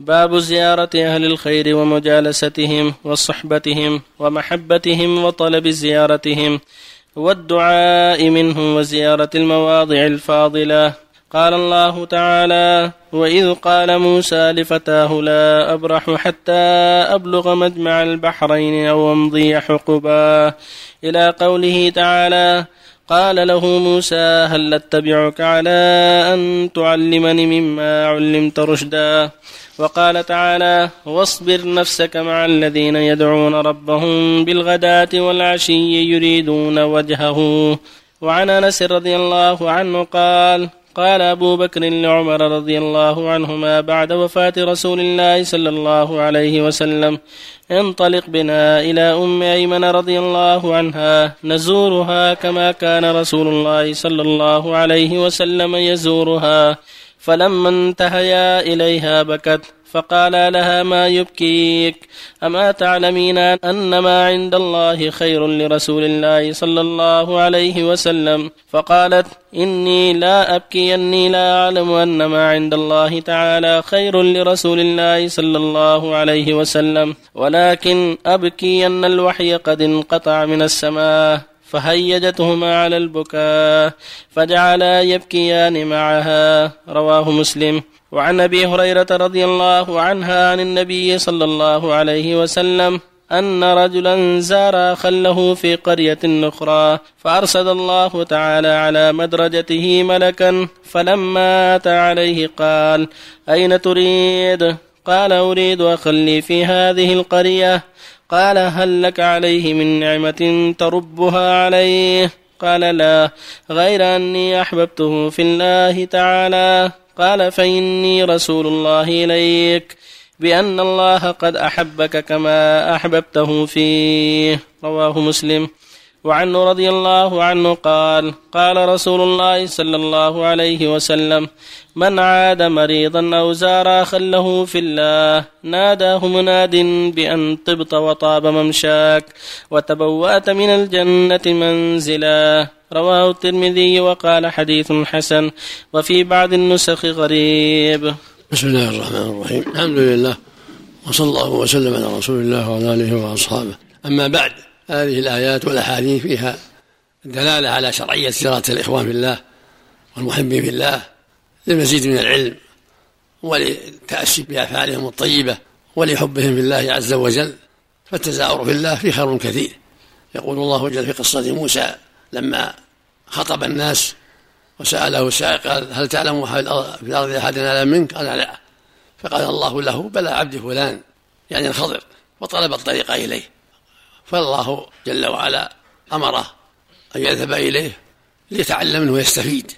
باب زيارة أهل الخير ومجالستهم وصحبتهم ومحبتهم وطلب زيارتهم والدعاء منهم وزيارة المواضع الفاضلة. قال الله تعالى وإذ قال موسى لفتاه لا أبرح حتى أبلغ مجمع البحرين أو أمضي حقبا إلى قوله تعالى قال له موسى هل أتبعك على أن تعلمني مما علمت رشدا؟ وقال تعالى واصبر نفسك مع الذين يدعون ربهم بالغداة والعشي يريدون وجهه. وعن أنس رضي الله عنه قال قال أبو بكر لعمر رضي الله عنهما بعد وفاة رسول الله صلى الله عليه وسلم انطلق بنا إلى أم أيمن رضي الله عنها نزورها كما كان رسول الله صلى الله عليه وسلم يزورها فلما انتهيا إليها بكت. فقال لها ما يبكيك؟ أما تعلمين أن ما عند الله خير لرسول الله صلى الله عليه وسلم؟ فقالت إني لا أبكي أني لا أعلم أن ما عند الله تعالى خير لرسول الله صلى الله عليه وسلم ولكن أبكي أن الوحي قد انقطع من السماء. فهيجتهما على البكاء فجعلا يبكيان معها. رواه مسلم. وعن أبي هريرة رضي الله عنها عن النبي صلى الله عليه وسلم أن رجلا زار خله في قرية أخرى فأرسل الله تعالى على مدرجته ملكا فلما أتى عليه قال أين تريد؟ قال أريد أخلي في هذه القرية. قال هل لك عليه من نعمة تربها عليه؟ قال لا غير أني أحببته في الله تعالى. قال فإني رسول الله إليك بأن الله قد أحبك كما أحببته فيه. رواه مسلم. وعنه رضي الله عنه قال قال رسول الله صلى الله عليه وسلم من عاد مريضا أو زار أخا له في الله ناداه مناد بأن طبت وطاب ممشاك وتبوأت من الجنة منزلا. رواه الترمذي وقال حديث حسن وفي بعض النسخ غريب. بسم الله الرحمن الرحيم. الحمد لله وصلى الله وسلم على رسول الله وعلى آله وأصحابه. أما بعد هذه الآيات والأحاديث فيها دلالة على شرعية زياره الإخوان في الله والمحبين في الله للمزيد من العلم وللتاسي بأفعالهم الطيبة ولحبهم في الله عز وجل. فالتزاور في الله فيه خير كثير. يقول الله جل في قصة موسى لما خطب الناس وسأله سائق قال هل تعلم في الأرض أحد أعلم منك؟ قال لا. فقال الله له بلى عبد فلان يعني الخضر. وطلب الطريق إليه. فالله جل وعلا أمره أن يذهب إليه ليتعلم منه ويستفيد.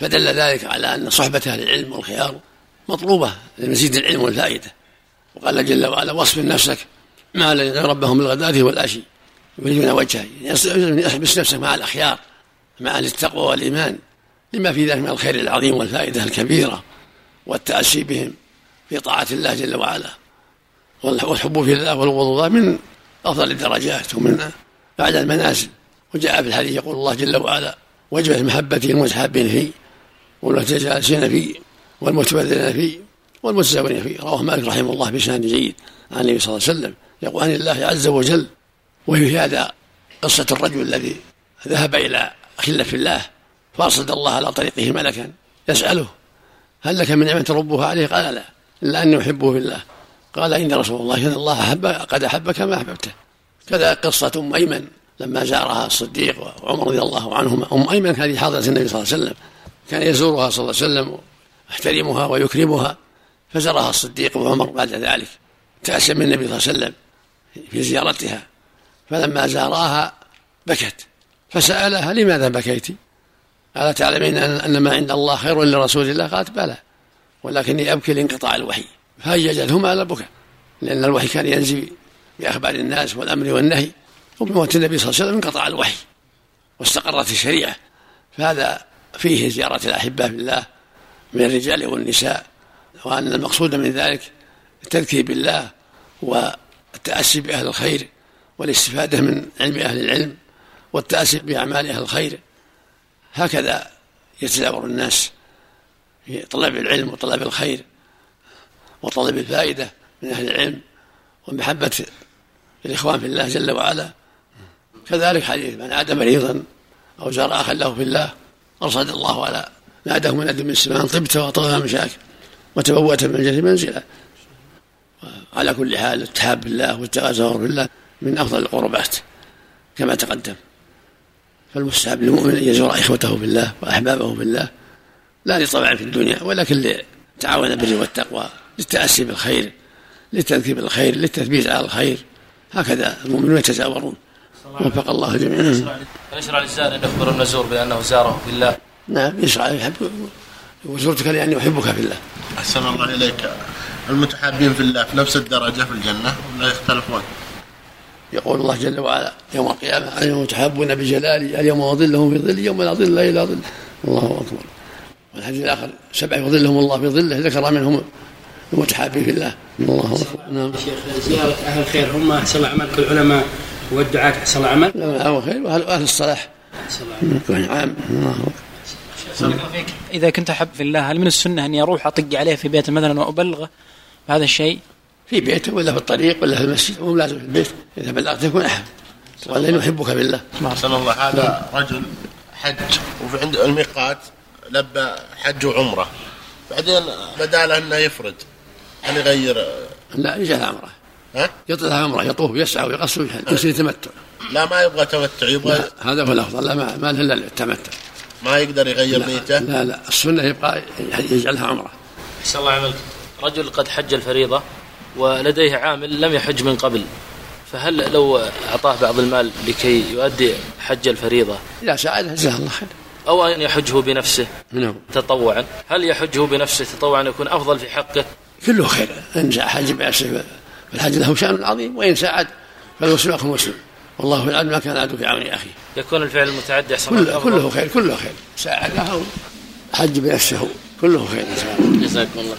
فدل ذلك على أن صحبة أهل العلم والخيار مطلوبة لمزيد العلم والفائدة. وقال جل وعلا واصبر نفسك مع الذين ربهم بالغداة والعشي يريدون وجهه يحبس نفسك مع الأخيار مع أهل التقوى والإيمان لما في ذلك من الخير العظيم والفائدة الكبيرة والتأسي بهم في طاعة الله جل وعلا. والحب في الله والوضوء من أفضل الدرجات ومن أعلى المنازل وجاء في الحديث يقول الله جل وعلا وجبت محبتي المتحابين فيه والمتجالسين فيه والمتبذلين فيه والمتزاورين فيه رواه مالك رحمه الله بسند جيد عن النبي صلى الله عليه وسلم. يقول عن الله عز وجل وفي هذا قصة الرجل الذي ذهب إلى خلة في الله فأرسل الله على طريقه ملكا يسأله هل لك من نعمة ربها عليه؟ قال لا إلا أني أحبه في الله. قال إن رسول الله إن الله أحب قد أحبك ما أحببته كذا قصة أم أيمن لما زارها الصديق وعمر رضي الله عنهما. أم أيمن هذه حاضرة النبي صلى الله عليه وسلم. كان يزورها صلى الله عليه وسلم ويحترمها ويكرمها. فزارها الصديق وعمر بعد ذلك. تأسى من النبي صلى الله عليه وسلم في زيارتها. فلما زاراها بكت. فسألها لماذا بكيت؟ ألا تعلمين أن ما عند الله خير لرسول الله؟ قالت بلى. ولكني أبكي لانقطاع الوحي. فهيجتهما على البكاء لأن الوحي كان ينزل بأخبار الناس والأمر والنهي وبموت النبي صلى الله عليه وسلم انقطع الوحي واستقرت الشريعة. فهذا فيه زيارة الأحبة في الله من الرجال والنساء وأن المقصود من ذلك التذكير بالله والتأسي بأهل الخير والاستفادة من علم أهل العلم والتأسي بأعمال أهل الخير. هكذا يتزاور الناس في طلب العلم وطلب الخير. وطلب الفائدة من أهل العلم ومحبة الإخوان في الله جل وعلا. كذلك حديث من عاد مريضا أو زار أخا له في الله أرصد الله على ناداه من أدم السماء طبت وطلب مشاك وتبوأت من الجنة منزلا. على كل حال التحاب بالله والتغازر بالله من أفضل القربات كما تقدم. فالمستحب للمؤمن أن يزور إخوته بالله وأحبابه بالله لا لطمع في الدنيا ولكن لتعاون البر والتقوى. للتأسي بالخير للتذكير بالخير للتثبيت على الخير. هكذا المؤمنون يتزاورون. وفق الله جميعا. يشرع للزائر أن يخبر المزور بأنه زاره في الله. نعم يشرع يحب وزرتك لأني أحبك في الله. أحسن الله إليك. المتحابين في الله في نفس الدرجة في الجنة ولا يختلفون؟ يقول الله جل وعلا يوم القيامة اليوم تحبون بجلالي اليوم أظلهم في ظلي يوم لا ظل إلا ظل الله أكبر. والحديث الآخر سبعة يظلهم الله في ظله ذكر منهم المتحابين في الله. الله أكبر. نعم. شيخ زيارة أهل الخير هم أحسن عمل كالعلماء والدعاة أحسن عمل؟ لا أهل الخير وأهل أهل الصلاح. أحسن عام. الله فيك إذا كنت أحب في الله هل من السنة أني أروح أطق عليه في بيته مثلا وأبلغه بهذا الشيء؟ في بيته ولا في الطريق ولا في المسجد؟ مو لازم في البيت. إذا بلغت يكون أحب. ولا يحبك بالله احسن الله. هذا رجل حج وفي عند الميقات لبى حج وعمرة. بعدين بدا له أنه يفرد. هل يغير؟ لا يجعل عمره ها؟ يطلع عمره يطوف يسعى ويقصر يصير يتمتع. لا ما يبغى تمتع يبغى لا هذا هو الأفضل لا ما, ما له إلا التمتع. ما يقدر يغير لا, نيته؟ لا لا السنة يبقى يجعلها عمره أحسن الله عملك رجل قد حج الفريضة ولديه عامل لم يحج من قبل. فهل لو أعطاه بعض المال لكي يؤدي حج الفريضة؟ إذا ساعده جزاه الله خير. أو أن يحجه بنفسه نعم. تطوعا. هل يحجه بنفسه تطوعا يكون أفضل في حقه؟ كله خير. ان حج بنفسه فالحج له شأن عظيم وإن ساعد فالمسلم اخو مسلم والله في العدل ما كان العدو في عون اخيه يكون الفعل المتعدي أحسن كله؟ كله خير كله خير. ساعده حج بنفسه كله خير إن شاء الله. جزاكم الله.